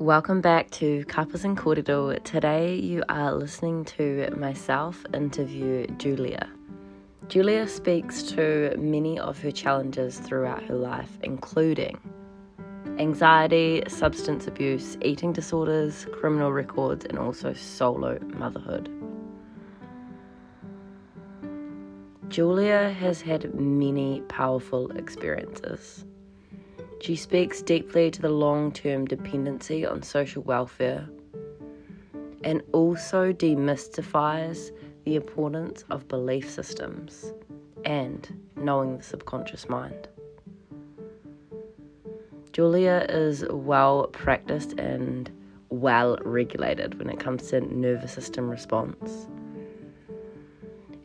Welcome back to Kapas and Kōrero. Today you are listening to myself interview Julia. Julia speaks to many of her challenges throughout her life, including anxiety, substance abuse, eating disorders, criminal records, and also solo motherhood. Julia has had many powerful experiences. She speaks deeply to the long term dependency on social welfare and also demystifies the importance of belief systems and knowing the subconscious mind. Julia is well practiced and well regulated when it comes to nervous system response.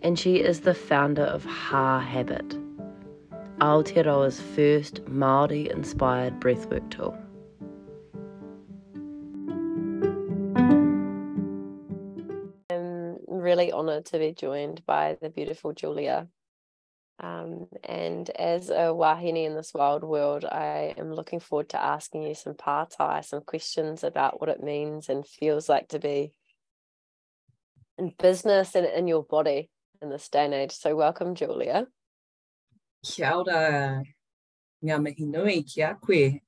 And she is the founder of Ha Habit Aotearoa's first Māori inspired breathwork tool. I'm really honoured to be joined by the beautiful Julia. Um, and as a wahine in this wild world, I am looking forward to asking you some pātai, some questions about what it means and feels like to be in business and in your body in this day and age. So, welcome, Julia. Kia ora, ngā mihi nui ki a koe.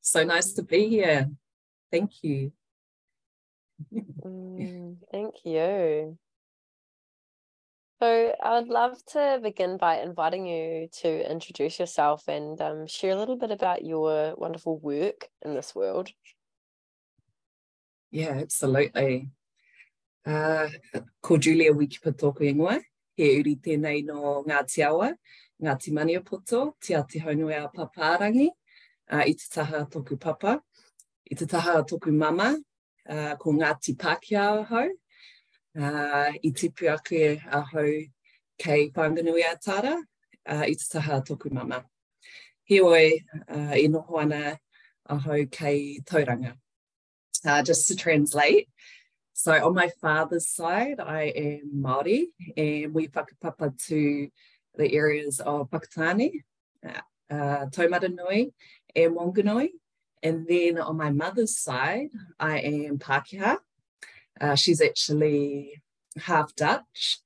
So nice to be here. Thank you. mm, thank you. So I'd love to begin by inviting you to introduce yourself and um, share a little bit about your wonderful work in this world. Yeah, absolutely. Uh, ko Julia Wikeepa tōku ingoa, he uri tēnei no Ngāti Awa, Ngāti Maniapoto, Te Ati a Papārangi, uh, i te taha tōku papa, i te taha tōku mama, uh, ko Ngāti Pākehā ahau, uh, i ake ahau kei Whanganui a Tāra, uh, i te taha tōku mama. Heoi, uh, i noho ana ahau kei Tauranga. Uh, just to translate, so on my father's side, I am Māori, and we whakapapa to the areas of Whakatāne, uh, Taumarunui, and Wanganui. And then on my mother's side, I am Pākehā. Uh, she's actually half Dutch.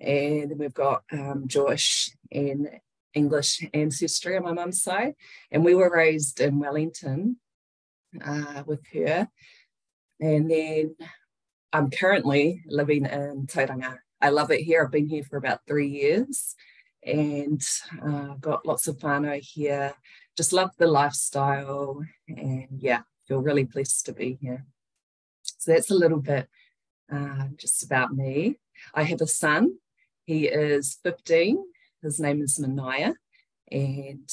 And then we've got um, Jewish and English ancestry on my mum's side. And we were raised in Wellington uh, with her. And then I'm currently living in Tauranga. I love it here. I've been here for about three years and uh, got lots of whānau here. Just love the lifestyle and yeah, feel really blessed to be here. So that's a little bit uh, just about me. I have a son. He is 15. His name is Manaya, and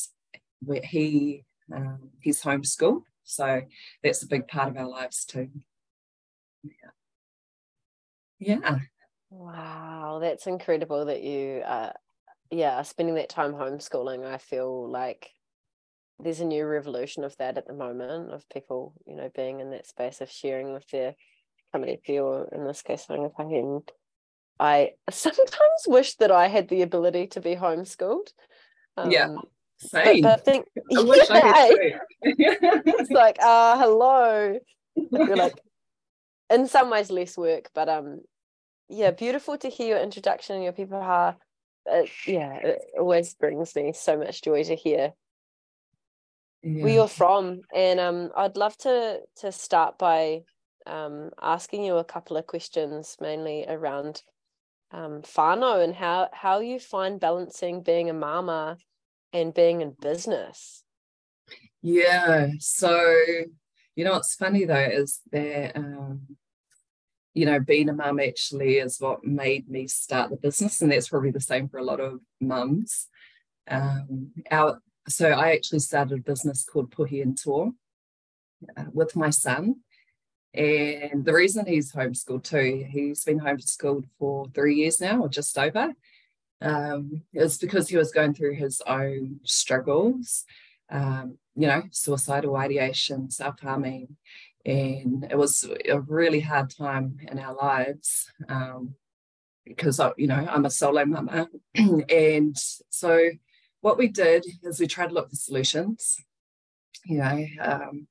he um, he's homeschooled. So that's a big part of our lives too. Yeah. Yeah. Wow, that's incredible that you uh, yeah, spending that time homeschooling, I feel like there's a new revolution of that at the moment of people, you know, being in that space of sharing with their community or in this case and I sometimes wish that I had the ability to be homeschooled. Um, yeah. Same. But, but I think I wish yeah, I had it's like, uh hello. You're like in some ways less work, but um yeah, beautiful to hear your introduction and your people are uh, yeah, it always brings me so much joy to hear yeah. where you're from. And um, I'd love to to start by um, asking you a couple of questions, mainly around um, whānau and how how you find balancing being a mama and being in business. Yeah, so you know what's funny though is that um, you know, being a mum actually is what made me start the business. And that's probably the same for a lot of mums. Um, our, so I actually started a business called Puhi and Tour uh, with my son. And the reason he's homeschooled too, he's been homeschooled for three years now or just over, um, is because he was going through his own struggles, um, you know, suicidal ideation, self harming, and it was a really hard time in our lives um, because I, you know I'm a solo mama, and so what we did is we tried to look for solutions. You know, um,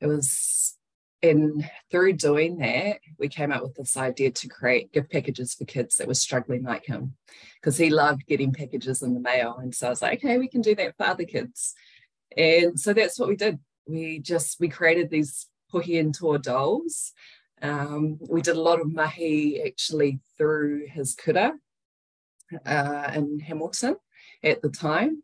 it was and through doing that, we came up with this idea to create gift packages for kids that were struggling like him, because he loved getting packages in the mail. And so I was like, okay, we can do that for other kids. And so that's what we did. We just we created these puhi and tour dolls. Um, we did a lot of mahi actually through his kura uh, in Hamilton at the time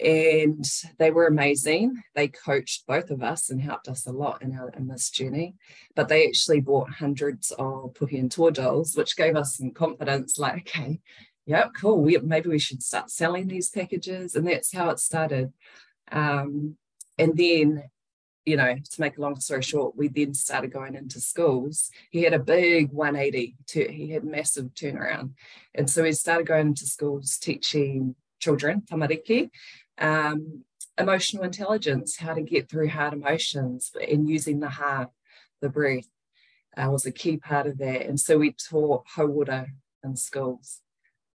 and they were amazing. They coached both of us and helped us a lot in our in this journey. But they actually bought hundreds of puhi and tour dolls, which gave us some confidence. Like, okay, yeah, cool. We, maybe we should start selling these packages, and that's how it started. Um, and then, you know, to make a long story short, we then started going into schools. He had a big 180. To, he had massive turnaround, and so we started going into schools teaching children tamariki um, emotional intelligence, how to get through hard emotions, and using the Ha, the breath, uh, was a key part of that. And so we taught hauora in schools.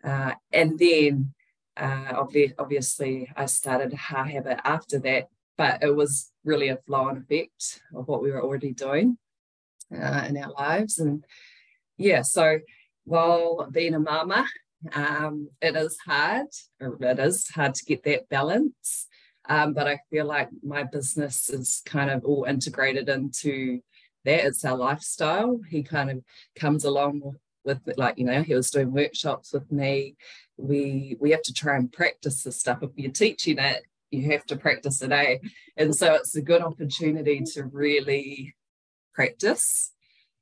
Uh, and then uh, obviously I started Ha Habit after that, but it was really a flow on effect of what we were already doing uh, in our lives. And yeah, so while being a mama um, it is hard, it is hard to get that balance. Um, but I feel like my business is kind of all integrated into that. It's our lifestyle. He kind of comes along with, like, you know, he was doing workshops with me. We we have to try and practice the stuff. If you're teaching it, you have to practice it, eh? And so it's a good opportunity to really practice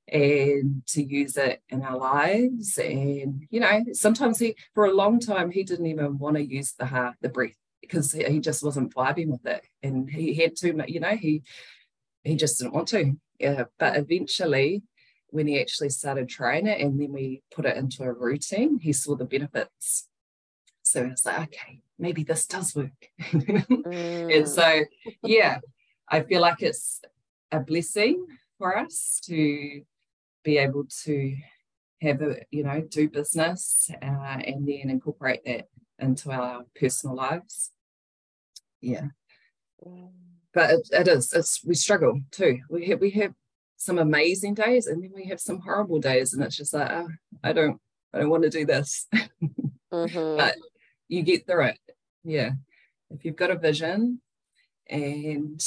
and to use it in our lives. And, you know, sometimes he, for a long time, he didn't even want to use the Ha, the breath, because he just wasn't vibing with it. And he had too much, you know, he, he just didn't want to. Yeah. But eventually, when he actually started trying it and then we put it into a routine, he saw the benefits. So I was like, okay, maybe this does work. mm. And so, yeah, I feel like it's a blessing for us to be able to have a you know do business uh, and then incorporate that into our personal lives yeah but it, it is it's we struggle too we have we have some amazing days and then we have some horrible days and it's just like oh, i don't i don't want to do this mm-hmm. but you get through it yeah. If you've got a vision and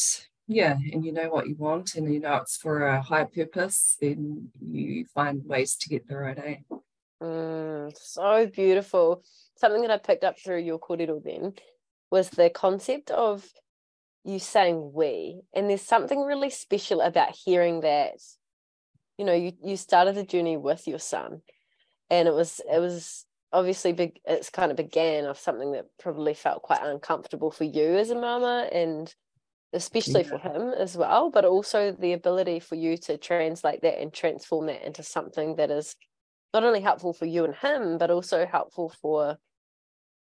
yeah and you know what you want and you know it's for a higher purpose then you find ways to get there right eh? mm, so beautiful. Something that i picked up through your kōrero then was the concept of you saying we. And there's something really special about hearing that you know you, you started the journey with your son and it was it was obviously big it's kind of began of something that probably felt quite uncomfortable for you as a mama and especially yeah. for him as well, but also the ability for you to translate that and transform that into something that is not only helpful for you and him, but also helpful for,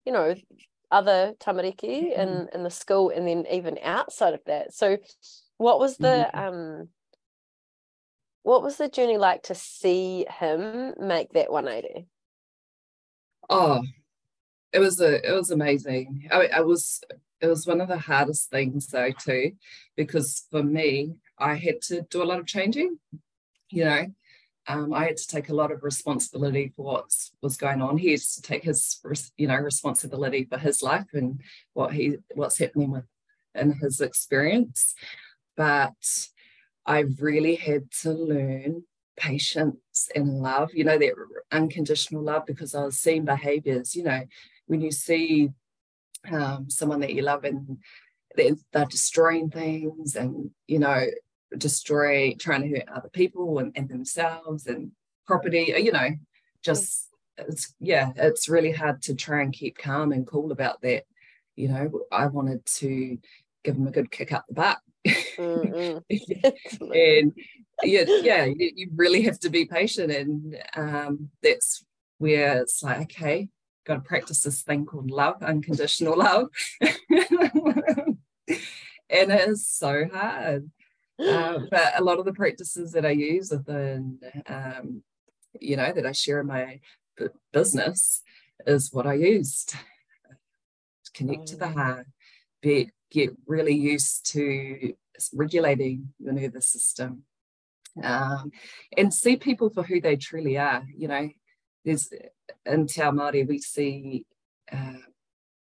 you know, other tamariki mm-hmm. in, in the school and then even outside of that. So what was the mm-hmm. um what was the journey like to see him make that 180? Oh, it was a it was amazing. I, I was it was one of the hardest things though too because for me i had to do a lot of changing you know? Um, i had to take a lot of responsibility for what was going on. He has to take his you know responsibility for his life and what he what's happening with in his experience. But i really had to learn patience and love you know that unconditional love because i was seeing behaviors you know when you see um, someone that you love and they're, they're, destroying things and you know destroy trying to hurt other people and, and themselves and property you know just it's yeah it's really hard to try and keep calm and cool about that you know. I wanted to give them a good kick up the butt. Mm-hmm. and yeah yeah you, you, really have to be patient and um, that's where it's like okay got to practice this thing called love, unconditional love. and it is so hard. Uh, but a lot of the practices that I use within, um, you know, that I share in my b- business is what I used. To connect to the mm. heart, be, get really used to regulating your nervous system, um, and see people for who they truly are. You know, there's in Te Māori we see uh,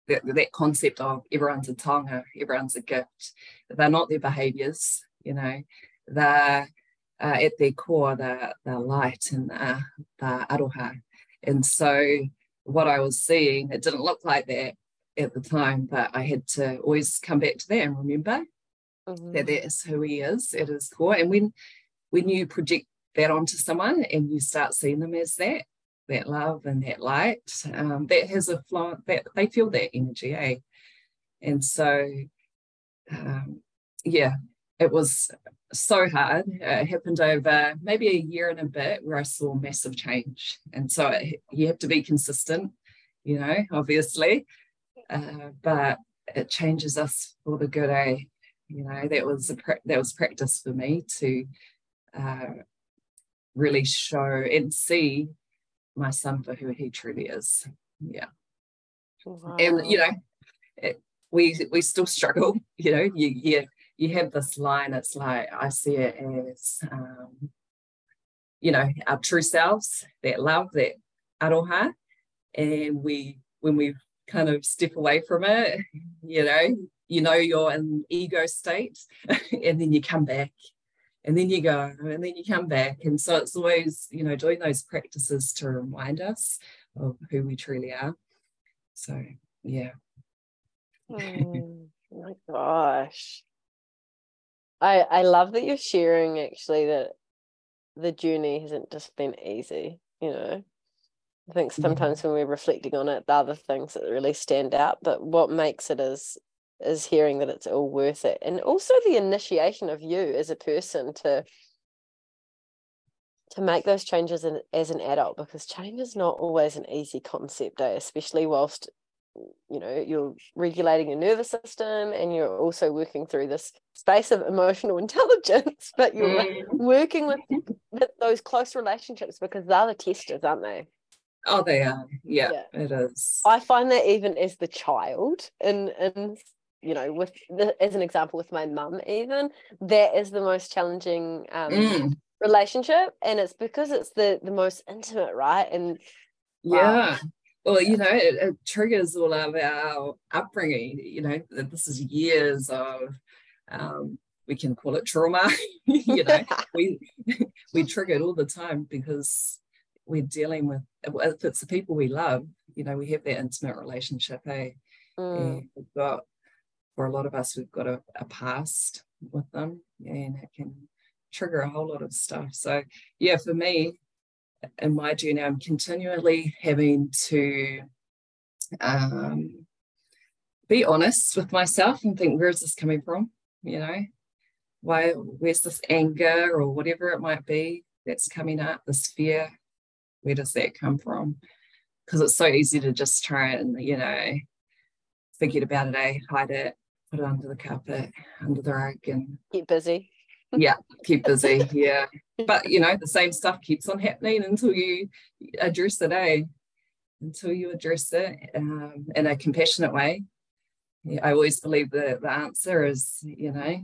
that, that concept of everyone's a taonga, everyone's a gift. They're not their behaviours, you know, they're uh, at their core, they're, they're light and they're, they're aroha. And so what I was seeing, it didn't look like that at the time, but I had to always come back to that and remember mm-hmm. that that is who he is at his core. And when when you project that onto someone and you start seeing them as that, that love and that light, um, that has a flow, that they feel that energy, eh? And so, um, yeah, it was so hard. It happened over maybe a year and a bit where I saw massive change. And so it, you have to be consistent, you know, obviously, uh, but it changes us for the good, eh? You know, that was a that was practice for me to uh, really show and see my son for who he truly is. Yeah. Wow. And you know, it, we we still struggle. You know, you you you have this line. It's like I see it as, um, you know, our true selves, that love, that aroha, and we when we kind of step away from it, you know, you know you're in ego state, and then you come back and then you go and then you come back. And so it's always you know doing those practices to remind us of who we truly are. So yeah. Hmm. Oh my gosh. I i love that you're sharing actually that the journey hasn't just been easy you know? I think sometimes when we're reflecting on it the other things that really stand out but what makes it is is hearing that it's all worth it and also the initiation of you as a person to to make those changes in, as an adult because change is not always an easy concept eh? especially whilst you know you're regulating your nervous system and you're also working through this space of emotional intelligence but you're mm. working with, with those close relationships because they're the testers aren't they Oh, they are. Yeah, yeah, it is. I find that even as the child in in you know with the, as an example with my mum even that is the most challenging um, mm. relationship and it's because it's the the most intimate right and yeah wow. well you know it, it, triggers all of our upbringing you know this is years of um, we can call it trauma you know we we trigger it all the time because we're dealing with if it's the people we love you know we have that intimate relationship hey mm. we've got for a lot of us, we've got a, a past with them and it can trigger a whole lot of stuff. So, yeah, for me, in my journey, I'm continually having to um, be honest with myself and think, where is this coming from? You know, why, where's this anger or whatever it might be that's coming up, this fear? Where does that come from? Because it's so easy to just try and, you know, forget about it, eh? hide it, put it under the carpet, under the rug, and keep busy. yeah, keep busy. Yeah, but you know the same stuff keeps on happening until you address it. Eh? Until you address it um, in a compassionate way. Yeah, I always believe that the answer is, you know,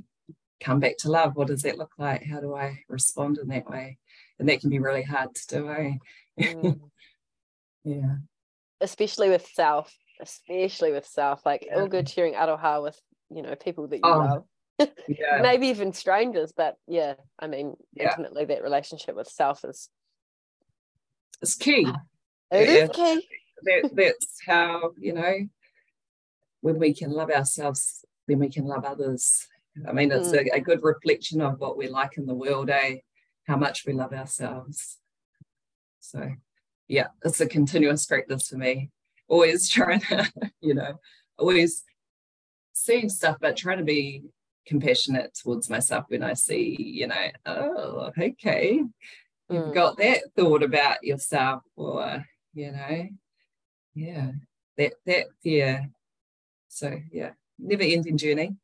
come back to love. What does that look like? How do I respond in that way? And that can be really hard to do. Eh? Mm. yeah. Especially with self especially with self. Like yeah. all good sharing aroha with you know people that you oh, love yeah. maybe even strangers but yeah i mean yeah. ultimately that relationship with self is it's key It yeah. is key that, that's how you know when we can love ourselves then we can love others i mean it's mm. a, a, good reflection of what we like in the world eh how much we love ourselves so yeah it's a continuous practice for me always trying to you know always seeing stuff, but trying to be compassionate towards myself when I see, you know, oh, okay, you've mm. got that thought about yourself, or you know, yeah, that that fear. So yeah, never ending journey.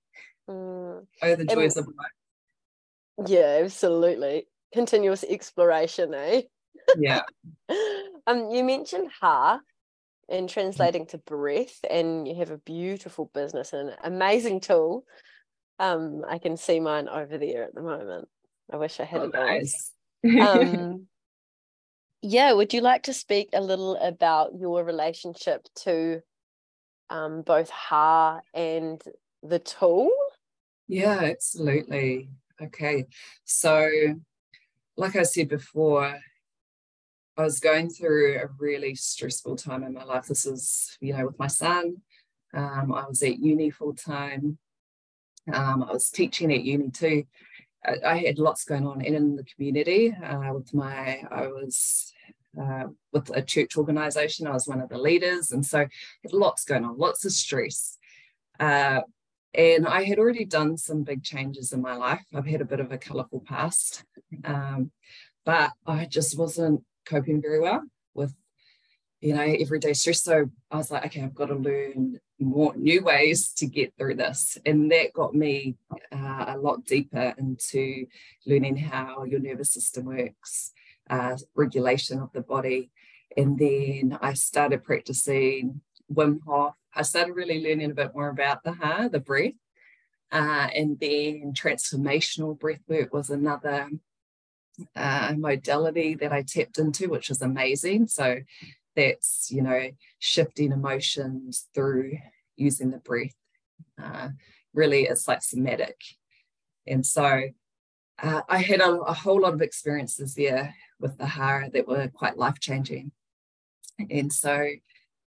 Mm. Oh, the joys and, of life. Yeah, absolutely. Continuous exploration, eh? Yeah. um, you mentioned ha in translating to breath and you have a beautiful business and an amazing tool um i can see mine over there at the moment I wish I had oh, a. Nice. um, yeah, would you like to speak a little about your relationship to um, both Ha and the tool? Yeah, absolutely. Okay. So, like I said before, I was going through a really stressful time in my life. This is, you know, with my son. Um, I was at uni full time. Um, I was teaching at uni too. I, I, had lots going on in the community. Uh, with my, I was uh, with a church organization. I was one of the leaders, and so had lots going on, lots of stress. Uh, and I had already done some big changes in my life. I've had a bit of a colourful past, um, but I just wasn't coping very well with, you know, everyday stress. So I was like, okay, I've got to learn more new ways to get through this, and that got me uh, a lot deeper into learning how your nervous system works, uh, regulation of the body, and then I started practicing Wim Hof I started really learning a bit more about the Ha the breath. Uh, and then transformational breath work was another uh, modality that I tapped into, which was amazing. So that's, you know, shifting emotions through using the breath. Uh, really, it's like somatic. And so uh, I had a, a, whole lot of experiences there with the Hara that were quite life changing. And so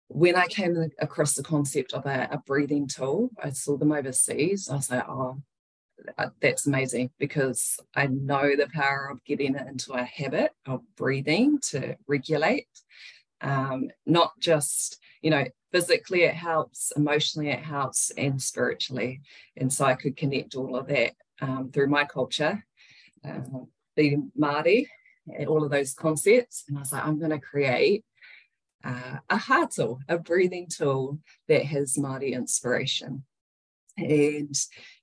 when I came across the concept of a, a, breathing tool, I saw them overseas. I was like, oh, that's amazing because I know the power of getting it into a habit of breathing to regulate. Um, not just, you know, physically it helps, emotionally it helps, and spiritually. And so I could connect all of that um, through my culture, uh, being Māori, and all of those concepts. And I was like, I'm going to create uh, a ha tool, a breathing tool that has Māori inspiration. And,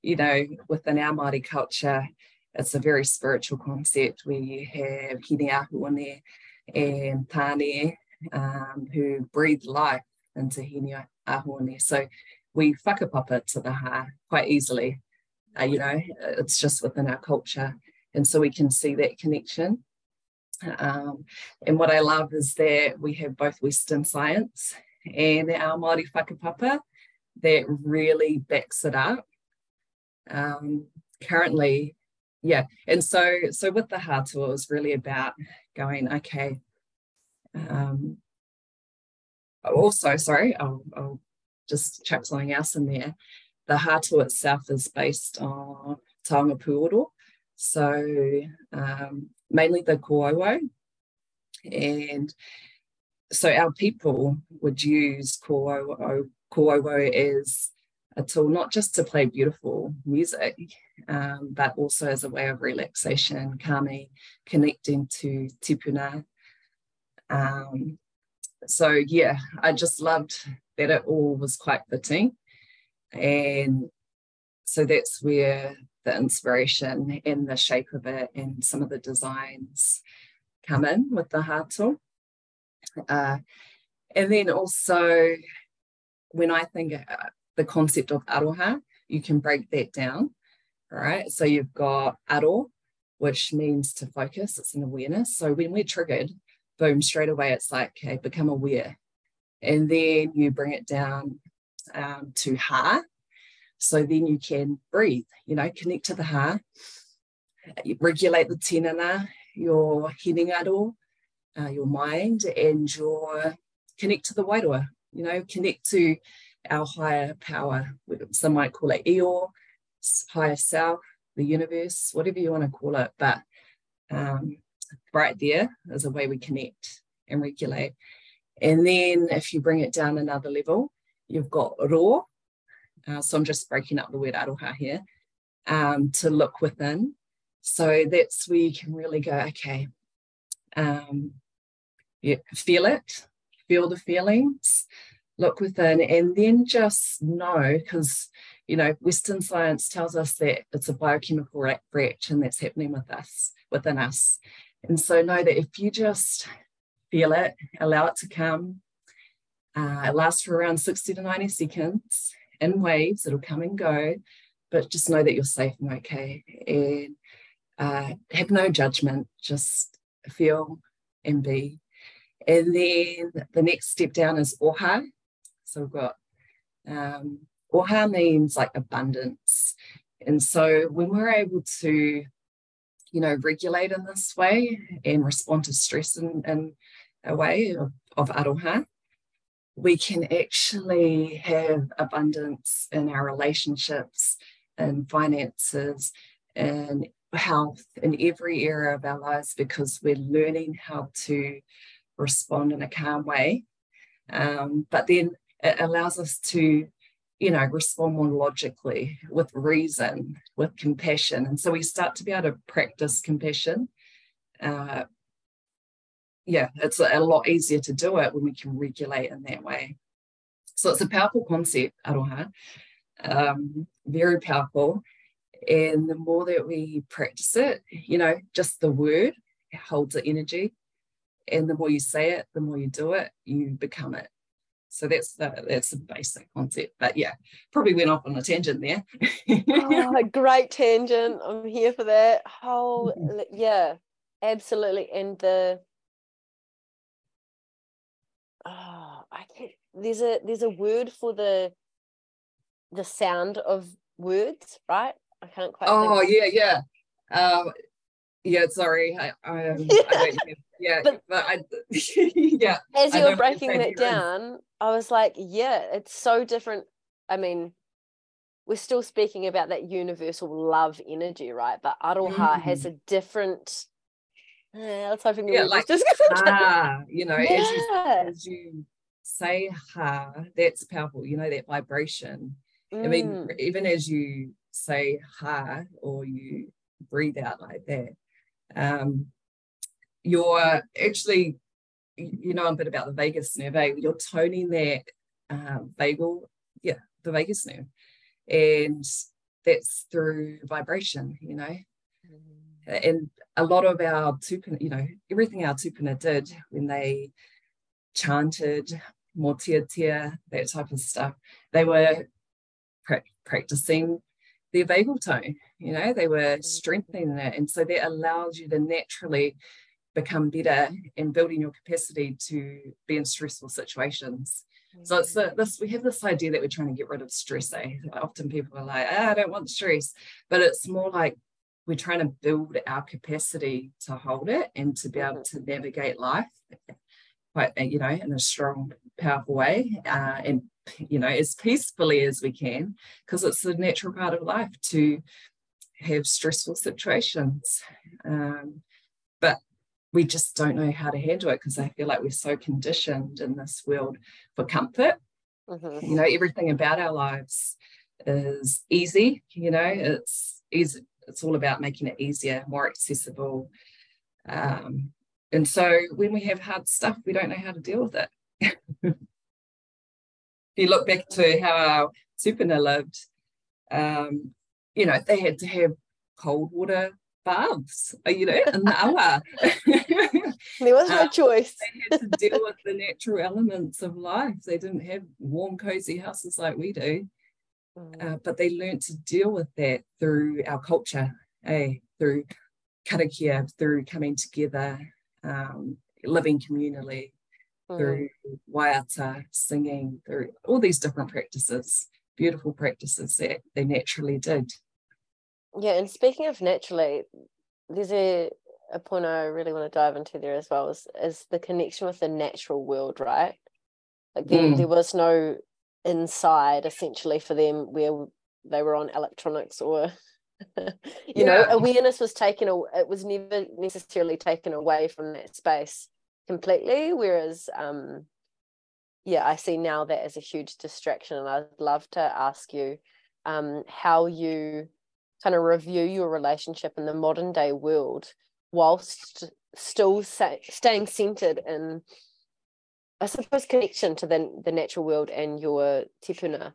you know, within our Māori culture, it's a very spiritual concept where you have Hine Ahuone and Tane um, who breathe life into Hine Ahuone. So we whakapapa to the ha quite easily. Uh, you know, it's just within our culture. And so we can see that connection. Um, and what I love is that we have both Western science and our Māori whakapapa that really backs it up. Um, currently, yeah, and so so with the Ha tool, it was really about going, okay. Um, also, sorry, I'll, I'll just chuck something else in there. The Ha tool itself is based on Taonga Puoro. So um, mainly the Kōauau. And so our people would use Kōauau, Kōauau is a tool not just to play beautiful music, um, but also as a way of relaxation, calming, connecting to tipuna. Um, so yeah, I just loved that it all was quite fitting. And so that's where the inspiration and the shape of it and some of the designs come in with the Ha tool. Uh, and then also, when I think uh, the concept of aroha, you can break that down. All right. So you've got aro, which means to focus, it's an awareness. So when we're triggered, boom, straight away, it's like, okay, become aware. And then you bring it down um, to ha, so then you can breathe, you know, connect to the heart, regulate the tinana, your hinengaro, uh, your mind, and your connect to the wairua, you know, connect to our higher power. Some might call it Io, higher self, the universe, whatever you want to call it. But um, right there is a way we connect and regulate. And then if you bring it down another level, you've got raw, uh, so I'm just breaking up the word aroha here, um, to look within. So that's where you can really go, okay, um, yeah, feel it, feel the feelings, look within, and then just know, because you know, Western science tells us that it's a biochemical reaction that's happening with us, within us. And so know that if you just feel it, allow it to come, uh, it lasts for around 60 to 90 seconds in waves, it'll come and go, but just know that you're safe and okay. And uh, have no judgment, just feel and be. And then the next step down is oha. So we've got um, oha means like abundance. And so when we're able to, you know, regulate in this way and respond to stress in, in a way of, of aroha, we can actually have abundance in our relationships and finances and health in every area of our lives because we're learning how to respond in a calm way. Um, but then it allows us to, you know, respond more logically with reason, with compassion. And so we start to be able to practice compassion. Uh, yeah, it's a lot easier to do it when we can regulate in that way. So it's a powerful concept, aroha, um, very powerful. And the more that we practice it, you know, just the word holds the energy. And the more you say it, the more you do it, you become it. So that's the that's the basic concept. But yeah, probably went off on a tangent there. oh, great tangent. I'm here for that. Whole yeah, absolutely. And the oh, I can't there's a there's a word for the the sound of words, right? I can't quite. Oh yeah, yeah. Um, yeah, sorry. I, I, um, I yeah, but, but I, yeah. As you were breaking that down, I was like, yeah, it's so different. I mean, we're still speaking about that universal love energy, right? But aroha mm. has a different. Uh, let's hope yeah, like just ha, you know, yeah. as, you, as you say ha, that's powerful. You know that vibration. Mm. I mean, mm. even as you say ha or you breathe out like that, um, you're actually, you know a bit about the vagus nerve, eh? you're toning that um, vagal, yeah, the vagus nerve. And that's through vibration, you know. Mm. And a lot of our tupuna, you know, everything our tupuna did when they chanted mōteatea, that type of stuff, they were pra- practicing their vagal tone. You know, they were strengthening it. And so that allows you to naturally become better and building your capacity to be in stressful situations. So it's the, this we have this idea that we're trying to get rid of stress. Eh? Often people are like, ah, I don't want stress, but it's more like we're trying to build our capacity to hold it and to be able to navigate life quite you know in a strong powerful way uh, and you know, as peacefully as we can, because it's a natural part of life to have stressful situations. Um, but we just don't know how to handle it because I feel like we're so conditioned in this world for comfort. Mm-hmm. You know, everything about our lives is easy, you know, it's easy, it's all about making it easier, more accessible. Um, and so when we have hard stuff, we don't know how to deal with it. If you look back to how our tupuna lived, um, you know, they had to have cold water baths, uh, you know, in the awa. there was no um, choice. they had to deal with the natural elements of life. They didn't have warm, cozy houses like we do. Mm. Uh, but they learned to deal with that through our culture, eh? through karakia, through coming together, um, living communally, mm. through waiata, singing, through all these different practices, beautiful practices that they naturally did. Yeah, and speaking of naturally, there's a, a point I really want to dive into there as well is, is the connection with the natural world, right? Like there, mm. there was no inside essentially for them where they were on electronics or you yeah. know awareness was taken it was never necessarily taken away from that space completely. Whereas, um, yeah, I see now that as a huge distraction. And I'd love to ask you um, how you kind of review your relationship in the modern day world whilst still staying centered in, I suppose, connection to the, the natural world and your tipuna.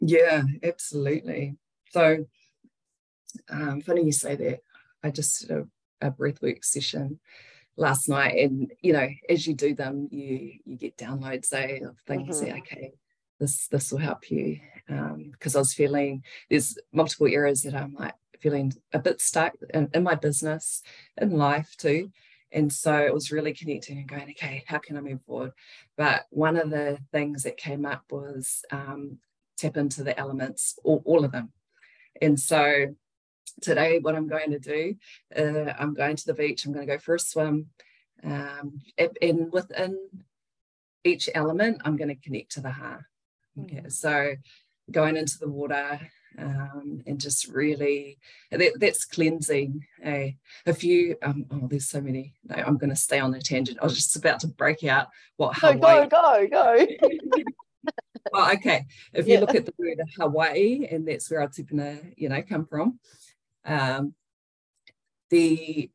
Yeah, absolutely. So, um, funny you say that. I just did a, a breathwork session last night and you know as you do them you you get downloads say of things mm-hmm. say okay this this will help you because um, I was feeling there's multiple areas that I'm like feeling a bit stuck in, in my business, in life too. And so it was really connecting and going, okay, how can I move forward? But one of the things that came up was um, tap into the elements, all, all of them. And so today, what I'm going to do, uh, I'm going to the beach, I'm going to go for a swim. Um, and within each element, I'm going to connect to the heart. Okay, mm. so going into the water um, and just really that, that's cleansing a, a few um, oh there's so many no i'm going to stay on the tangent i was just about to break out what Hawaii go go go well okay if you yeah. look at the word hawaii and that's where our tupuna you know come from um, the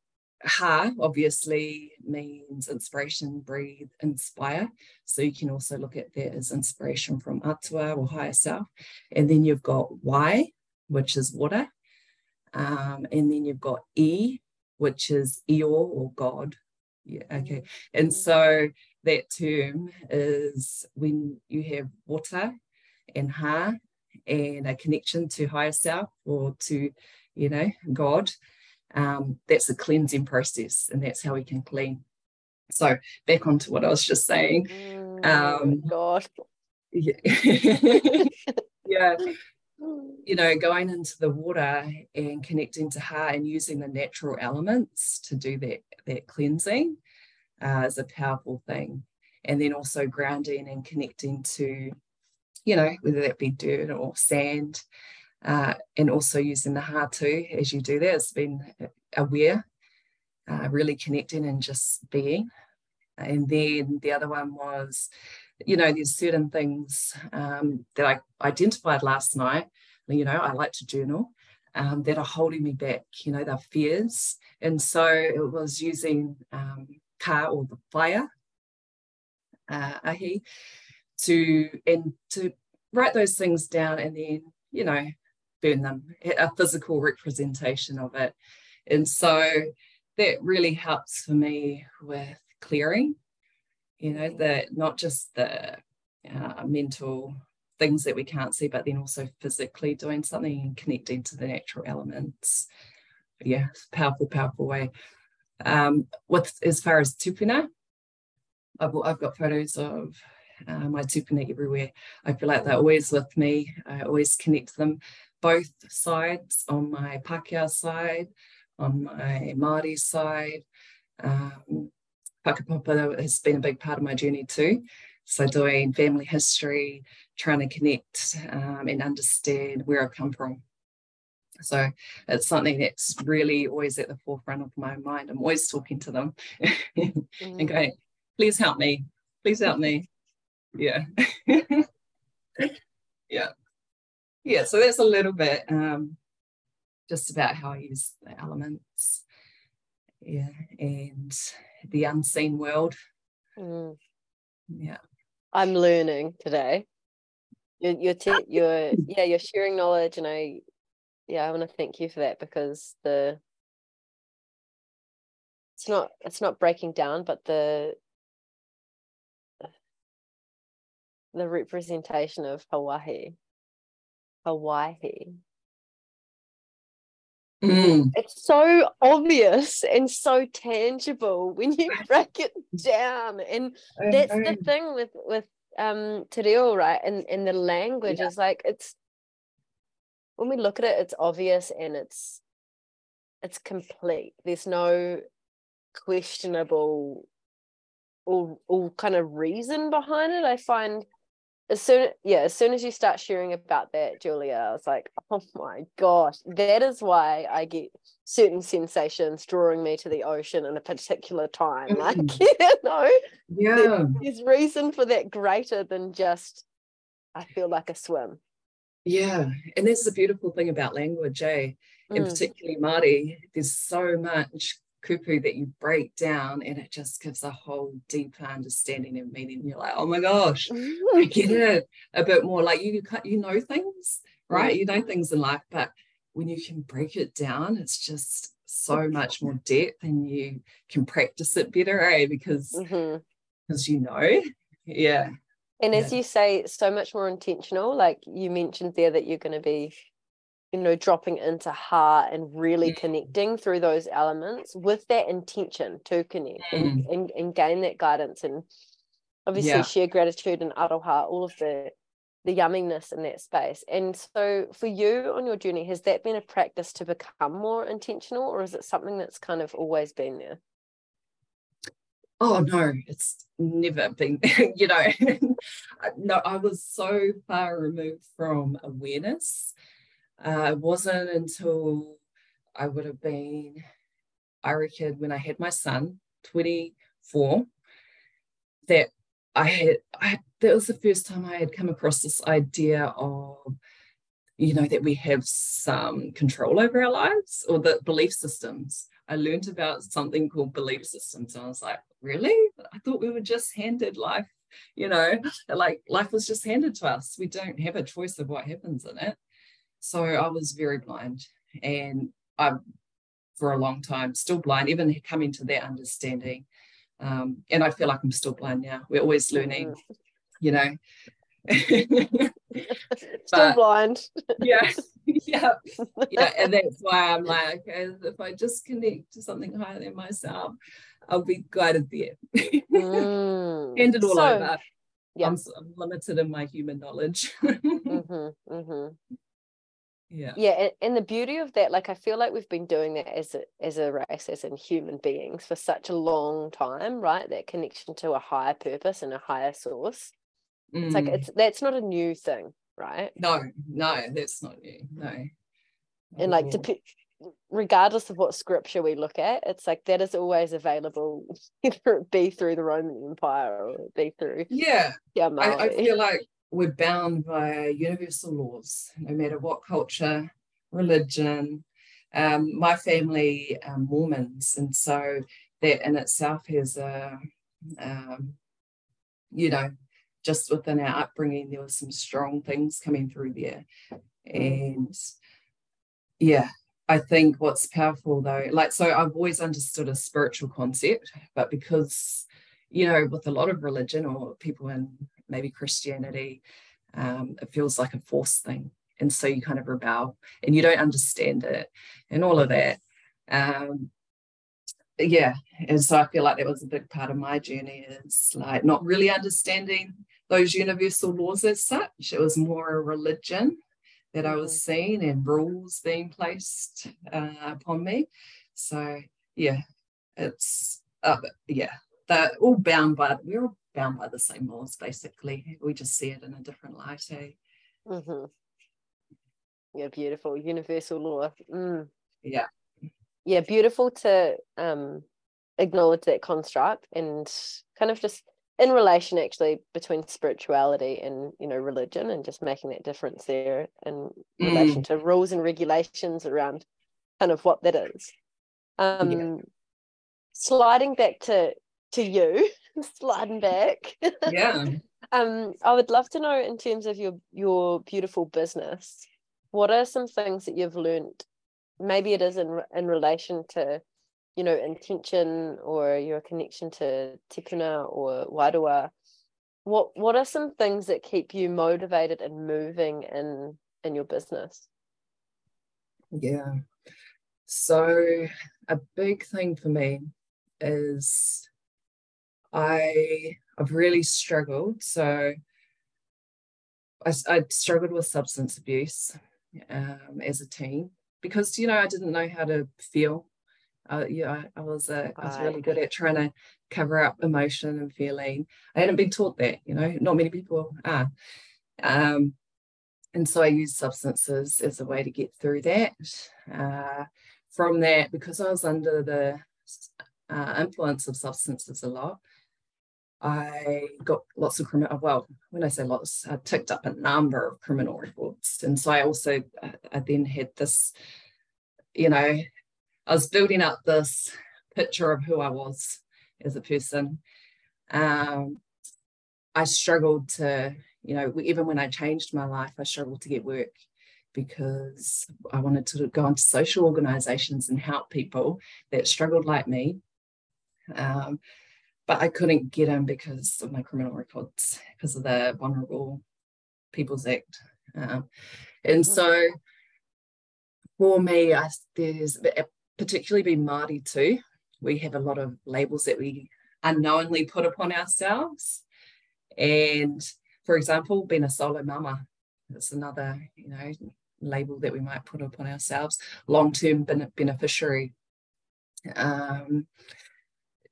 Ha obviously means inspiration, breathe, inspire. So you can also look at that as inspiration from Atua or higher self. And then you've got wai, which is water. Um, and then you've got E, which is Io or God. Yeah, okay. And so that term is when you have water and Ha and a connection to higher self or to, you know, God um, that's a cleansing process and that's how we can clean. So back onto what i was just saying. Mm, um god. yeah, yeah. You know going into the water and connecting to Ha and using the natural elements to do that that cleansing uh, is a powerful thing. And then also grounding and connecting to you know whether that be dirt or sand uh, and also using the heart too as you do that. It's been aware, uh, really connecting and just being. And then the other one was, you know, there's certain things um, that I identified last night. You know, I like to journal. Um, that are holding me back, you know, they're fears. And so it was using um, ka or the fire, uh, ahi, to and to write those things down and then, you know, burn them, a physical representation of it. And so that really helps for me with clearing, you know, that not just the uh, mental things that we can't see, but then also physically doing something and connecting to the natural elements. Yeah, powerful, powerful way. Um, with as far as tupuna, I've, I've got photos of uh, my tupuna everywhere. I feel like they're always with me. I always connect them both sides, on my Pākehā side, on my Māori side. Um, whakapapa has been a big part of my journey too. So doing family history, trying to connect um, and understand where I've come from. So it's something that's really always at the forefront of my mind. I'm always talking to them mm. and going, please help me, please help me. Yeah. yeah yeah, so that's a little bit um, just about how I use the elements. Yeah, and the unseen world. Mm. Yeah. I'm learning today. You're, you're, te- you're, yeah, you're sharing knowledge, and I, yeah, I want to thank you for that because the, it's not, it's not breaking down, but the, the representation of Hawaii Hawaii. Mm. It's so obvious and so tangible when you break it down. And that's the thing with with um Te Reo, right? And and the language yeah. is like it's when we look at it, it's obvious and it's it's complete. There's no questionable or, or kind of reason behind it. I find as soon yeah as soon as you start sharing about that julia i was like oh my gosh that is why i get certain sensations drawing me to the ocean in a particular time mm. like you know yeah there's reason for that greater than just i feel like a swim yeah and that's the beautiful thing about language eh and mm. particularly Māori, there's so much kupu that you break down and it just gives a whole deeper understanding and meaning. You're like, oh my gosh, I get it a bit more. Like you cut, you know things, right? You know things in life, but when you can break it down, it's just so much more depth and you can practice it better, eh? Because mm-hmm. because you know. Yeah. And yeah. as you say, so much more intentional. Like you mentioned there that you're going to be you know dropping into heart and really Mm. connecting through those elements with that intention to connect and, and, and gain that guidance and obviously Yeah. share gratitude and aroha all of the the yumminess in that space and so for you on your journey has that been a practice to become more intentional or is it something that's kind of always been there Oh no, it's never been, you know. no, I was so far removed from awareness. Uh, it wasn't until I would have been, I reckon, when I had my son, 24, that I had, I, that was the first time I had come across this idea of, you know, that we have some control over our lives or the belief systems. I learned about something called belief systems, and I was like, really? I thought we were just handed life, you know, like life was just handed to us. We don't have a choice of what happens in it. So I was very blind, and I'm for a long time still blind, even coming to that understanding. Um, and I feel like I'm still blind now. We're always learning, you know. still blind yeah, yeah, yeah, and that's why I'm like, okay, if I just connect to something higher than myself, I'll be guided there. Mm. Hand it all So- over. yeah. I'm, I'm limited in my human knowledge. Mhm, mhm. Yeah. yeah and, and the beauty of that like i feel like we've been doing that as a as a race as in human beings for such a long time right that connection to a higher purpose and a higher source it's like Mm. it's that's not a new thing right no, no, that's not new. No. and like at all. dep- regardless of what scripture we look at it's like that is always available either it be through the roman empire or it be through yeah, yeah I, I feel like we're bound by universal laws, no matter what culture, religion. Um, my family are Mormons, and so that in itself has a, um, you know, just within our upbringing, there were some strong things coming through there, and yeah. I think what's powerful though, like, so I've always understood a spiritual concept, but because, you know, with a lot of religion or people in maybe Christianity, um, it feels like a forced thing. And so you kind of rebel and you don't understand it and all of that. Um, yeah. And so I feel like that was a big part of my journey is like not really understanding those universal laws as such. It was more a religion that I was seeing and rules being placed uh, upon me. So yeah, it's uh, yeah, they're all bound by we're all bound by the same laws basically. We just see it in a different light. Eh? Mhm. yeah beautiful universal law mm. Yeah. yeah beautiful to um acknowledge that construct and kind of just in relation actually between spirituality and you know religion and just making that difference there in Mm. relation to rules and regulations around kind of what that is um sliding back to to you sliding back Yeah. um i would love to know in terms of your your beautiful business what are some things that you've learned maybe it is in in relation to you know intention or your connection to tikanga or wairua what what are some things that keep you motivated and moving in in your business Yeah. So a big thing for me is I I've really struggled. So I struggled with substance abuse um, as a teen because you know I didn't know how to feel. Uh, yeah, I, I was uh, I was really good at trying to cover up emotion and feeling. I hadn't been taught that, you know, not many people are. Um, and so I used substances as a way to get through that. Uh, from that, because I was under the uh, influence of substances a lot, I got lots of criminal. Well, when I say lots, I ticked up a number of criminal records, and so I also uh, I then had this, you know, I was building up this picture of who I was as a person. Um, I struggled to, you know, even when I changed my life, I struggled to get work because I wanted to go into social organizations and help people that struggled like me. Um, but I couldn't get in because of my criminal records, because of the Vulnerable People's Act. Um, and so for me, I, there's particularly been Māori too. We have a lot of labels that we unknowingly put upon ourselves. And for example, being a solo mama, that's another, you know, label that we might put upon ourselves. Long-term beneficiary. Um,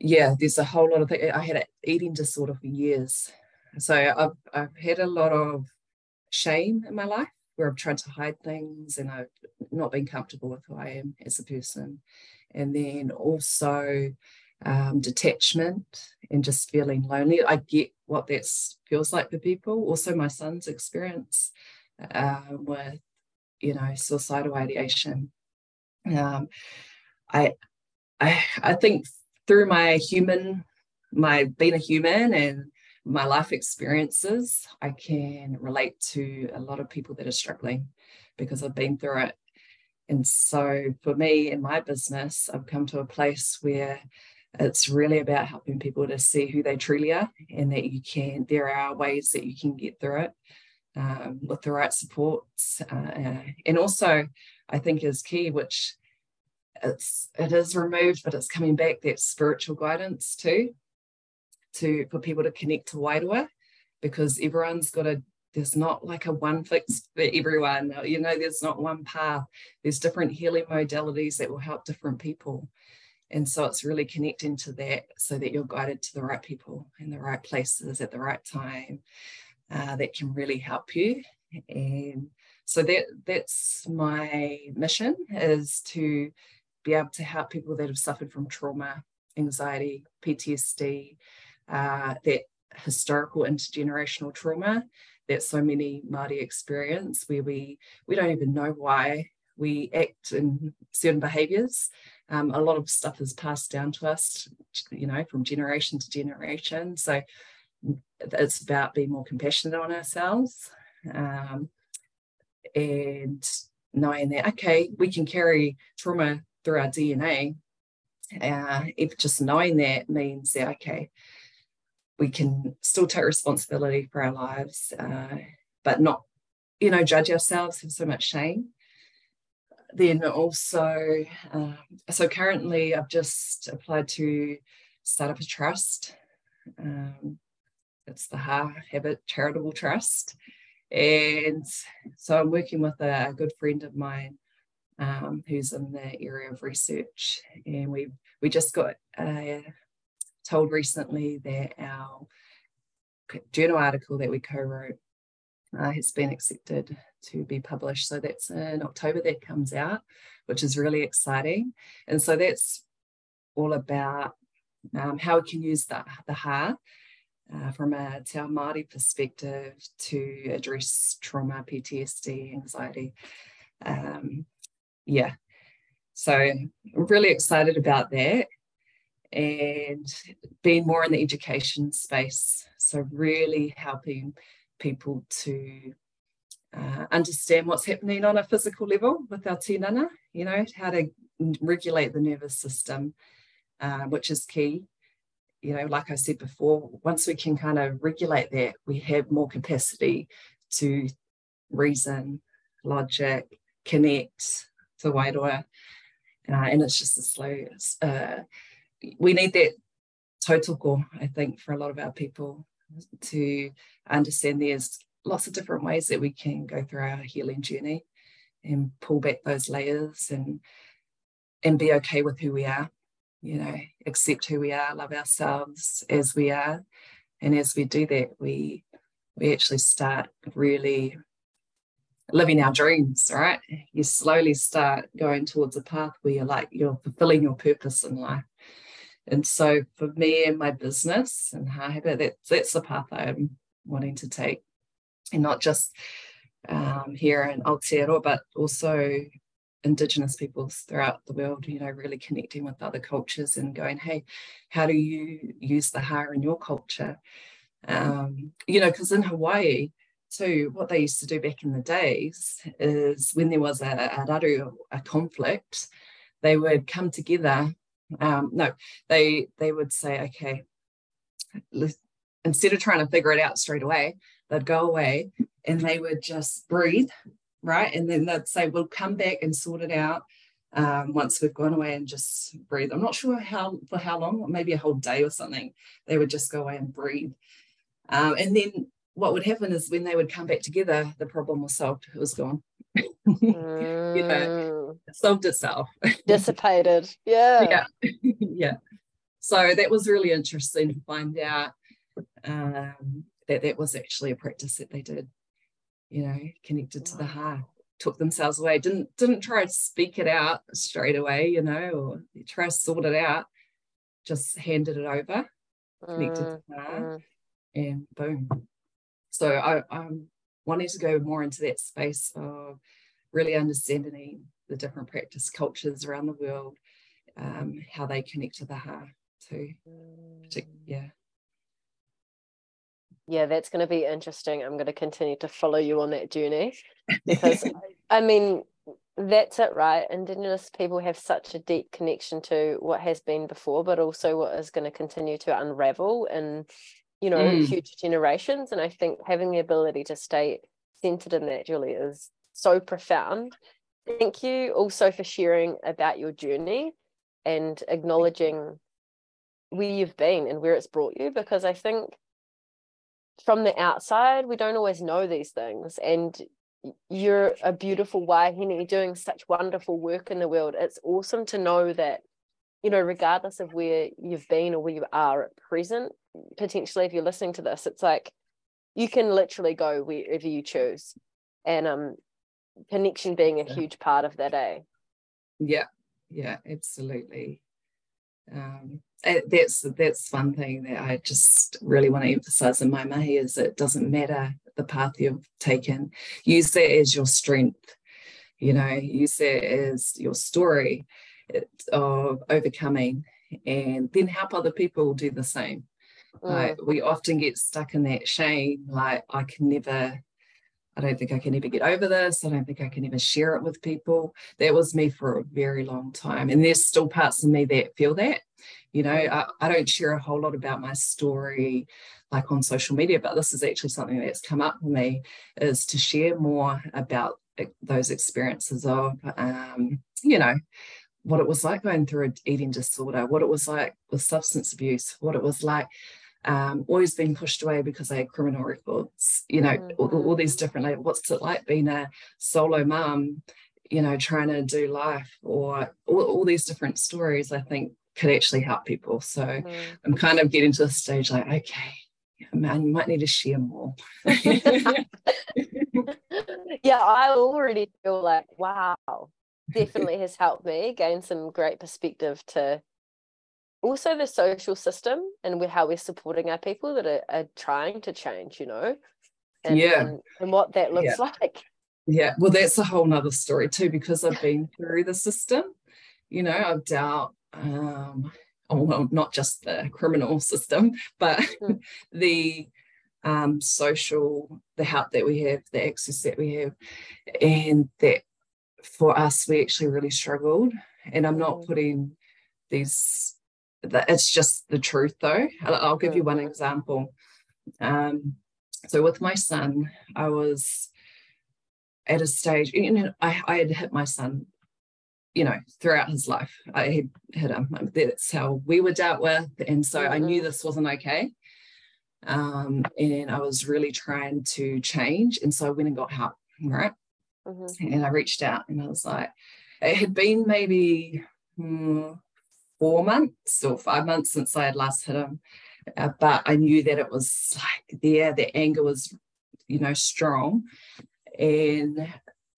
yeah, there's a whole lot of things. I had an eating disorder for years. So I've, I've had a lot of shame in my life where I've tried to hide things and I've not been comfortable with who I am as a person. And then also um, detachment and just feeling lonely. I get what that feels like for people. Also, my son's experience um, with, you know, suicidal ideation. Um, I, I, I think through my human, my being a human and my life experiences, I can relate to a lot of people that are struggling because I've been through it. And so for me in my business, I've come to a place where it's really about helping people to see who they truly are and that you can, there are ways that you can get through it um, with the right supports. Uh, and also, I think is key, which it's it is removed, but it's coming back that spiritual guidance too to for people to connect to Wairua because everyone's got a there's not like a one fix for everyone. You know, there's not one path. There's different healing modalities that will help different people. And so it's really connecting to that so that you're guided to the right people in the right places at the right time uh, that can really help you. And so that that's my mission is to be able to help people that have suffered from trauma, anxiety, PTSD, uh, that historical intergenerational trauma that so many Māori experience, where we we don't even know why we act in certain behaviours. Um, a lot of stuff is passed down to us, you know, from generation to generation. So it's about being more compassionate on ourselves um, and knowing that okay, we can carry trauma through our DNA. Uh, if just knowing that means that okay, we can still take responsibility for our lives, uh, but not, you know, judge ourselves, have so much shame. Then also, uh, so currently I've just applied to start up a trust. Um, it's the Ha Habit Charitable Trust. And so I'm working with a good friend of mine um, who's in the area of research. And we we just got uh, told recently that our journal article that we co-wrote uh, has been accepted to be published. So that's in October that comes out, which is really exciting. And so that's all about um, how we can use the, the ha uh, from a Te Ao Māori perspective to address trauma, PTSD, anxiety. Um, yeah, so really excited about that and being more in the education space. So, really helping people to uh, understand what's happening on a physical level with our tinana, you know, how to regulate the nervous system, uh, which is key. You know, like I said before, once we can kind of regulate that, we have more capacity to reason, logic, connect to Wairua. Uh, and it's just a slow, uh, we need that total tautoko, I think, for a lot of our people to understand there's lots of different ways that we can go through our healing journey and pull back those layers and and be okay with who we are you know accept who we are love ourselves as we are and as we do that we we actually start really living our dreams right you slowly start going towards a path where you're like you're fulfilling your purpose in life and so for me and my business and Ha Habit, that's, that's the path I'm wanting to take. And not just um, here in Aotearoa, but also Indigenous peoples throughout the world, you know, really connecting with other cultures and going, hey, how do you use the ha in your culture? Um, you know, because in Hawaii, too, what they used to do back in the days is when there was a, a raru, a conflict, they would come together um, no, they they would say, okay, instead of trying to figure it out straight away, they'd go away and they would just breathe right? And then they'd say, we'll come back and sort it out um, once we've gone away and just breathe. I'm not sure how for how long, maybe a whole day or something. They would just go away and breathe. Um, and then what would happen is when they would come back together, the problem was solved. It was gone. mm. you know, it solved itself. Dissipated. Yeah. yeah. yeah. So that was really interesting to find out um, that that was actually a practice that they did, you know, connected to the heart took themselves away didn't didn't try to speak it out straight away you know or try to sort it out just handed it over connected mm, to her mm. and boom so I, i'm wanting to go more into that space of really understanding the different practice cultures around the world um, how they connect to the heart too. Mm. yeah. Yeah that's going to be interesting. I'm going to continue to follow you on that journey because i mean that's it right? Indigenous people have such a deep connection to what has been before but also what is going to continue to unravel in you know mm. future generations and i think having the ability to stay centered in that julie is so profound thank you also for sharing about your journey and acknowledging where you've been and where it's brought you because i think from the outside, we don't always know these things. And you're a beautiful wahine doing such wonderful work in the world. It's awesome to know that, you know, regardless of where you've been or where you are at present, potentially if you're listening to this, it's like you can literally go wherever you choose. And um connection being a huge part of that, eh? Yeah, yeah, absolutely. Um uh, that's that's one thing that I just really want to emphasize in my mahi is it doesn't matter the path you've taken. Use that as your strength. You know, use that as your story of overcoming, and then help other people do the same. Mm. Like we often get stuck in that shame, like I can never I don't think I can ever get over this. I don't think I can ever share it with people. That was me for a very long time. And there's still parts of me that feel that. You know, I, I don't share a whole lot about my story like on social media, but this is actually something that's come up for me is to share more about those experiences of, um, you know, what it was like going through an eating disorder, what it was like with substance abuse, what it was like um, always being pushed away because I had criminal records, you know, mm-hmm. all, all, these different, like, what's it like being a solo mum, you know, trying to do life or all, all these different stories, I think could actually help people. So mm-hmm. I'm kind of getting to the stage like, okay, man, you might need to share more. yeah, I already feel like, wow, definitely has helped me gain some great perspective to also the social system and how we're supporting our people that are, are trying to change, you know, and, yeah, and, and what that looks yeah. like. Yeah, well, that's a whole nother story too, because I've been through the system. You know, I've dealt, um, oh, well, not just the criminal system, but mm. the um, social, the help that we have, the access that we have, and that for us, we actually really struggled. And I'm not mm. putting these it's just the truth though. I'll, give you one example. Um, so with my son, I was at a stage, you know, I, I had hit my son, you know, throughout his life. I had hit him. That's how we were dealt with. And so I knew mm-hmm. this wasn't okay. Um, and I was really trying to change. And so I went and got help, right? Mm-hmm. And I reached out and I was like, it had been maybe hmm, four months or five months since I had last hit him. Uh, but I knew that it was like there, the anger was, you know, strong and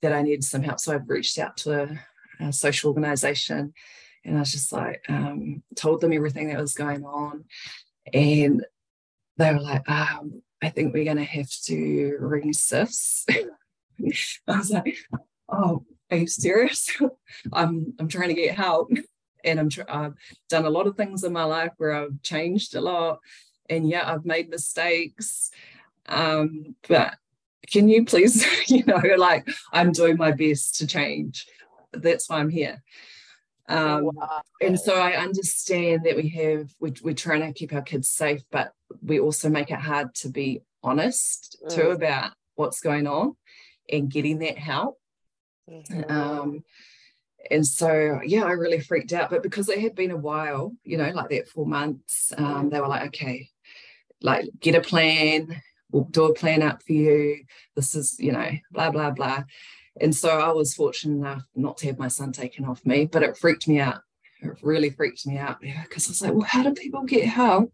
that I needed some help. So I reached out to a, a social organization and I was just like, um, told them everything that was going on. And they were like, um, I think we're going to have to ring CYFS. I was like, oh, are you serious? I'm, I'm trying to get help and I'm I've done a lot of things in my life where I've changed a lot, and yeah, I've made mistakes. Um, but can you please, you know, like I'm doing my best to change. That's why I'm here. Um, wow. And so I understand that we have, we, we're trying to keep our kids safe, but we also make it hard to be honest mm. too about what's going on. And getting that help. Mhm. Um, and so, yeah, I really freaked out. But because it had been a while, you know, like that four months, um, they were like, okay, like get a plan, we'll do a plan up for you. This is, you know, blah, blah, blah. And so I was fortunate enough not to have my son taken off me, but it freaked me out. It really freaked me out because I was like, well, how do people get help?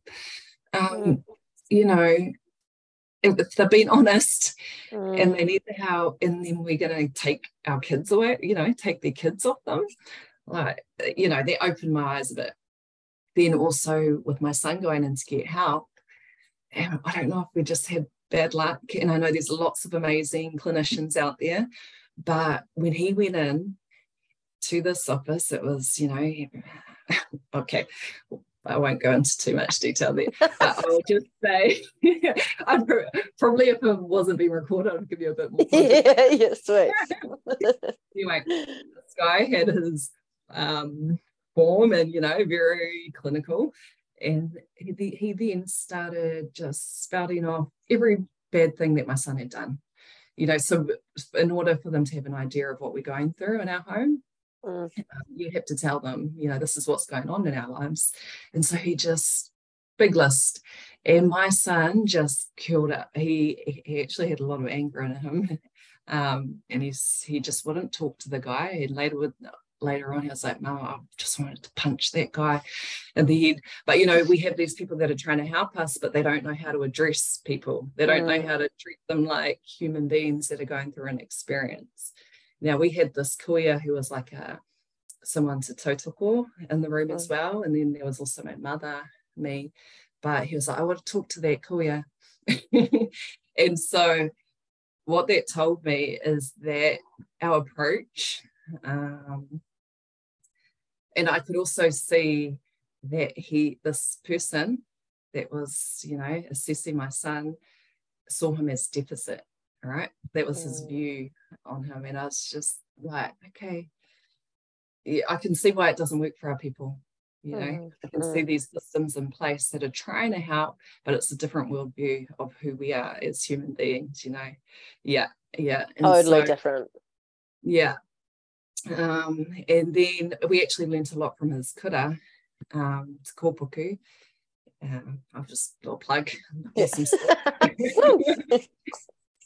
Um, Mm. You know, if they're being honest, and they Mm. need the help and then we're going to take our kids away you know take their kids off them like you know they opened my eyes a bit then also with my son going in to get help and i don't know if we just had bad luck and i know there's lots of amazing clinicians out there but when he went in to this office it was you know okay I won't go into too much detail there, I'll just say, I'd pro- probably if it wasn't being recorded, I'd give you a bit more. yeah, yes, sweet. anyway, this guy had his um, form and, you know, very clinical. And he, he then started just spouting off every bad thing that my son had done. You know, so in order for them to have an idea of what we're going through in our home, Mm. you have to tell them, you know, this is what's going on in our lives. And so he just, big list. And my son just killed it. He, he actually had a lot of anger in him. Um, and he's he just wouldn't talk to the guy. And later with later on, he was like, No, I just wanted to punch that guy in the head. But you know, we have these people that are trying to help us, but they don't know how to address people. They don't know Mm. how to treat them like human beings that are going through an experience. Now we had this kuia who was like a someone to tautoko in the room as Mm. well. And then there was also my mother, me. But he was like, I want to talk to that kuia. and so what that told me is that our approach, um, and I could also see that he, this person that was, you know, assessing my son, saw him as deficit. All right. That was his Mm. view on him. And I was just like, okay, yeah, I can see why it doesn't work for our people. You know, Mm, I can see these systems in place that are trying to help, but it's a different worldview of who we are as human beings, you know. Yeah, yeah. and Totally so- different. yeah. Um, and then we actually learnt a lot from his kura, um, to kōpuku. Um, I'll just little plug. Yeah.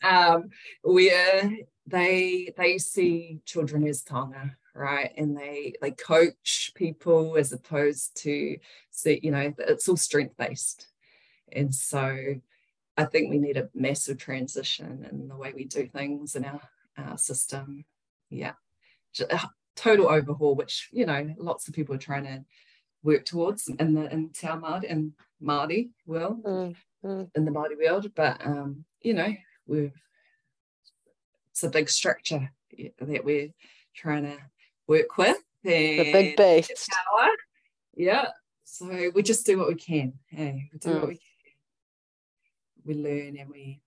um, where they they see children as taonga, right? And they they coach people as opposed to see, you know, it's all strength based. And so I think we need a massive transition in the way we do things in our, our system. Yeah. A Total overhaul, which, you know, lots of people are trying to work towards in the in Te Ao Māori and Māori world Mm, mm, in the Māori world, but um, you know, we've it's a big structure that we're trying to work with. the big beast. power. Yeah. So we just do what we can. Hey, we do Mm. what we can. We learn and we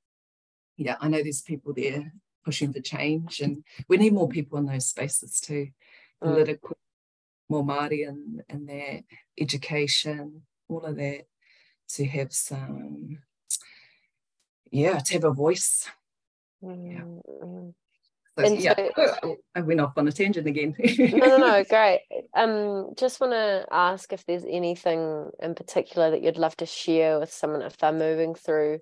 yeah, I know there's people there pushing for change and we need more people in those spaces too. Mm. Political, more Māori and, and their education, all of that, to have some yeah, to have a voice. Mm, mm. So, And yeah, so- I went off on a tangent again. no, no, no, great. Um, just want to ask if there's anything in particular that you'd love to share with someone if they're moving through.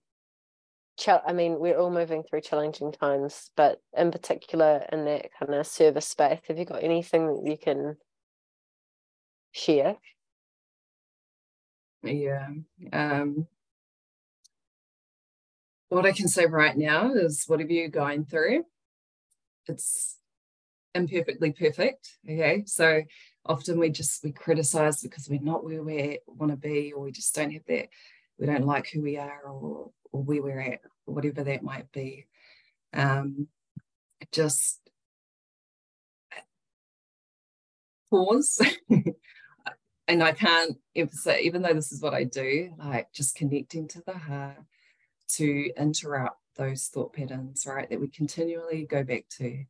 I mean, we're all moving through challenging times, but in particular in that kind of service space, have you got anything that you can share? Yeah. Um, what I can say right now is whatever you're going through, it's imperfectly perfect. Okay. So often we just we criticize because we're not where we want to be, or we just don't have that, we don't like who we are or or where we're at, or whatever that might be. Um just pause and I can't emphasize, even though this is what I do, like just connecting to the heart to interrupt those thought patterns, right? That we continually go back to.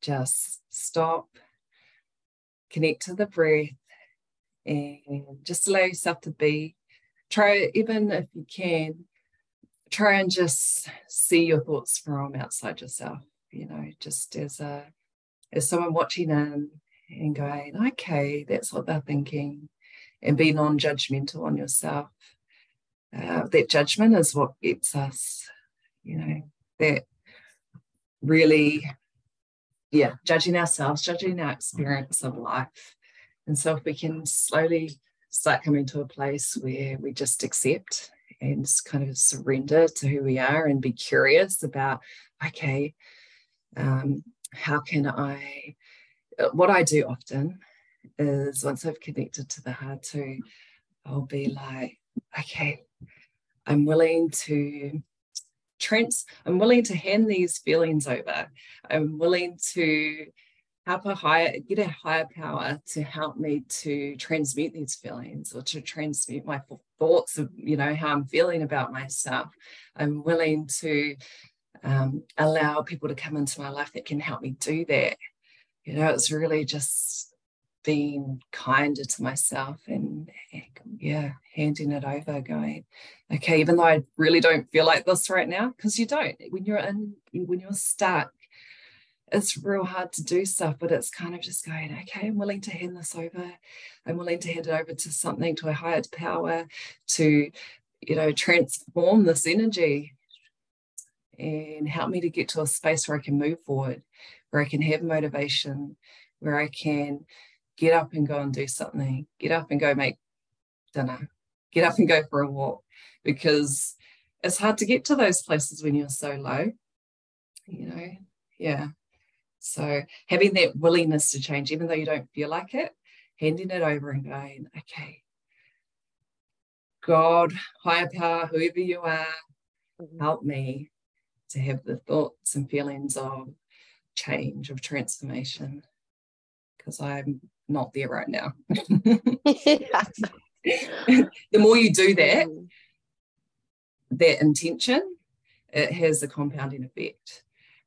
Just stop, connect to the breath, and just allow yourself to be. Try, even if you can, try and just see your thoughts from outside yourself. you know, just as a as someone watching in and going, okay, that's what they're thinking, and be non-judgmental on yourself. Uh, that judgment is what gets us, you know, that really, yeah, judging ourselves, judging our experience of life. And so if we can slowly start coming to a place where we just accept and kind of surrender to who we are and be curious about, okay, um, how can I, uh, what I do often is once I've connected to the heart too, I'll be like, okay, I'm willing to trans, I'm willing to hand these feelings over. I'm willing to help a higher, get a higher power to help me to transmute these feelings or to transmute my thoughts of, you know, how I'm feeling about myself. I'm willing to um, allow people to come into my life that can help me do that. You know, it's really just being kinder to myself and, yeah, handing it over, going, okay, even though I really don't feel like this right now, because you don't. When you're in, when you're stuck, it's real hard to do stuff, but it's kind of just going, okay, I'm willing to hand this over. I'm willing to hand it over to something, to a higher power, to, you know, transform this energy and help me to get to a space where I can move forward, where I can have motivation, where I can get up and go and do something, get up and go make dinner, get up and go for a walk, because it's hard to get to those places when you're so low, you know. Yeah. So having that willingness to change, even though you don't feel like it, handing it over and going, okay, God, higher power, whoever you are, mm-hmm. help me to have the thoughts and feelings of change, of transformation, because I'm not there right now. the more you do that, mm. that intention, it has a compounding effect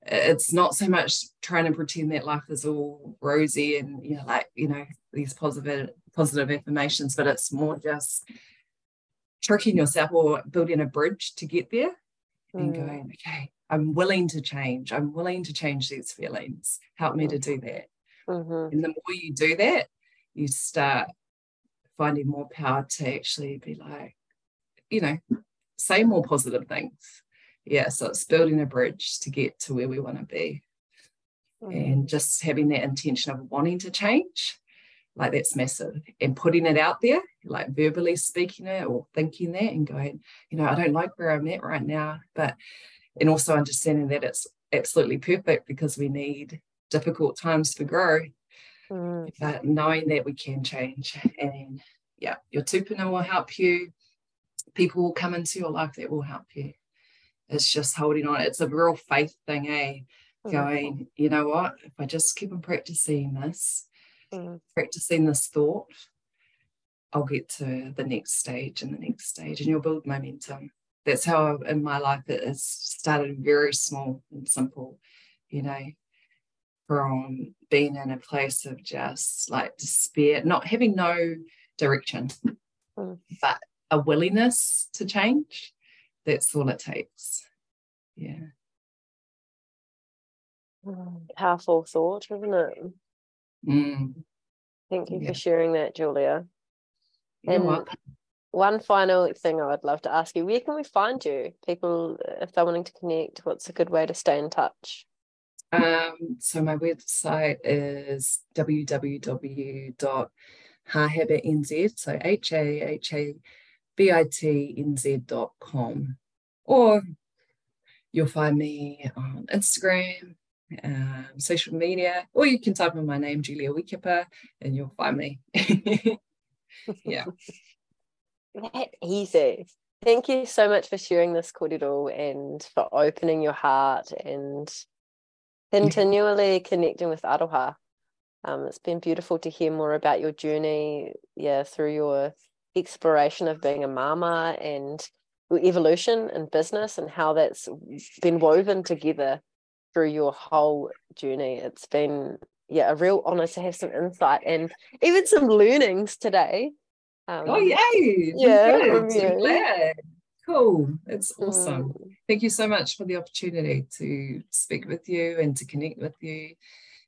it's not so much trying to pretend that life is all rosy and you know like you know these positive positive affirmations but it's more just tricking yourself or building a bridge to get there mm. and going okay i'm willing to change i'm willing to change these feelings help me to do that mm-hmm. and the more you do that you start finding more power to actually be like you know say more positive things yeah, so it's building a bridge to get to where we want to be. Mm-hmm. And just having that intention of wanting to change, like that's massive. And putting it out there, like verbally speaking it or thinking that and going, you know, I don't like where I'm at right now. But, and also understanding that it's absolutely perfect because we need difficult times for growth. Mm. But knowing that we can change and yeah, your tupuna will help you. People will come into your life that will help you it's just holding on. It's a real faith thing, eh? Mm. Going, you know what? If I just keep on practicing this, mm. practicing this thought, I'll get to the next stage and the next stage, and you'll build momentum. That's how in my life it has started very small and simple, you know, from being in a place of just like despair, not having no direction, mm. but a willingness to change that's all it takes. Yeah. Mm, powerful thought, isn't it? Mm. Thank you yeah. for sharing that, Julia. You're and welcome. one final thing I would love to ask you where can we find you? People, if they're wanting to connect, what's a good way to stay in touch? Um, so my website is www.hahabitnz, so H A H A bitnz.com. Or you'll find me on Instagram, um, social media, or you can type in my name, Julia Wikeepa, and you'll find me. yeah. That easy. Thank you so much for sharing this kōrero and for opening your heart and continually connecting with Aroha. Um, it's been beautiful to hear more about your journey, yeah, through your exploration of being a mama and evolution in business and how that's been woven together through your whole journey. It's been yeah a real honor to have some insight and even some learnings today. Um, oh yay! Yeah, from you. Cool. It's awesome. Thank you so much for the opportunity to speak with you and to connect with you.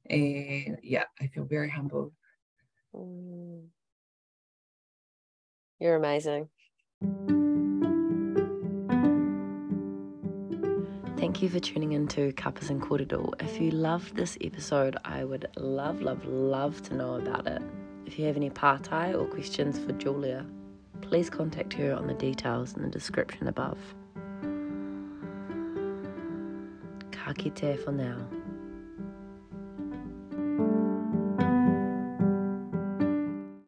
And yeah, I feel very humbled. Mm. You're amazing. Thank you for tuning in to Cuppas and Korero. If you loved this episode, I would love, love, love to know about it. If you have any pātai or questions for Julia, please contact her on the details in the description above. Ka for now.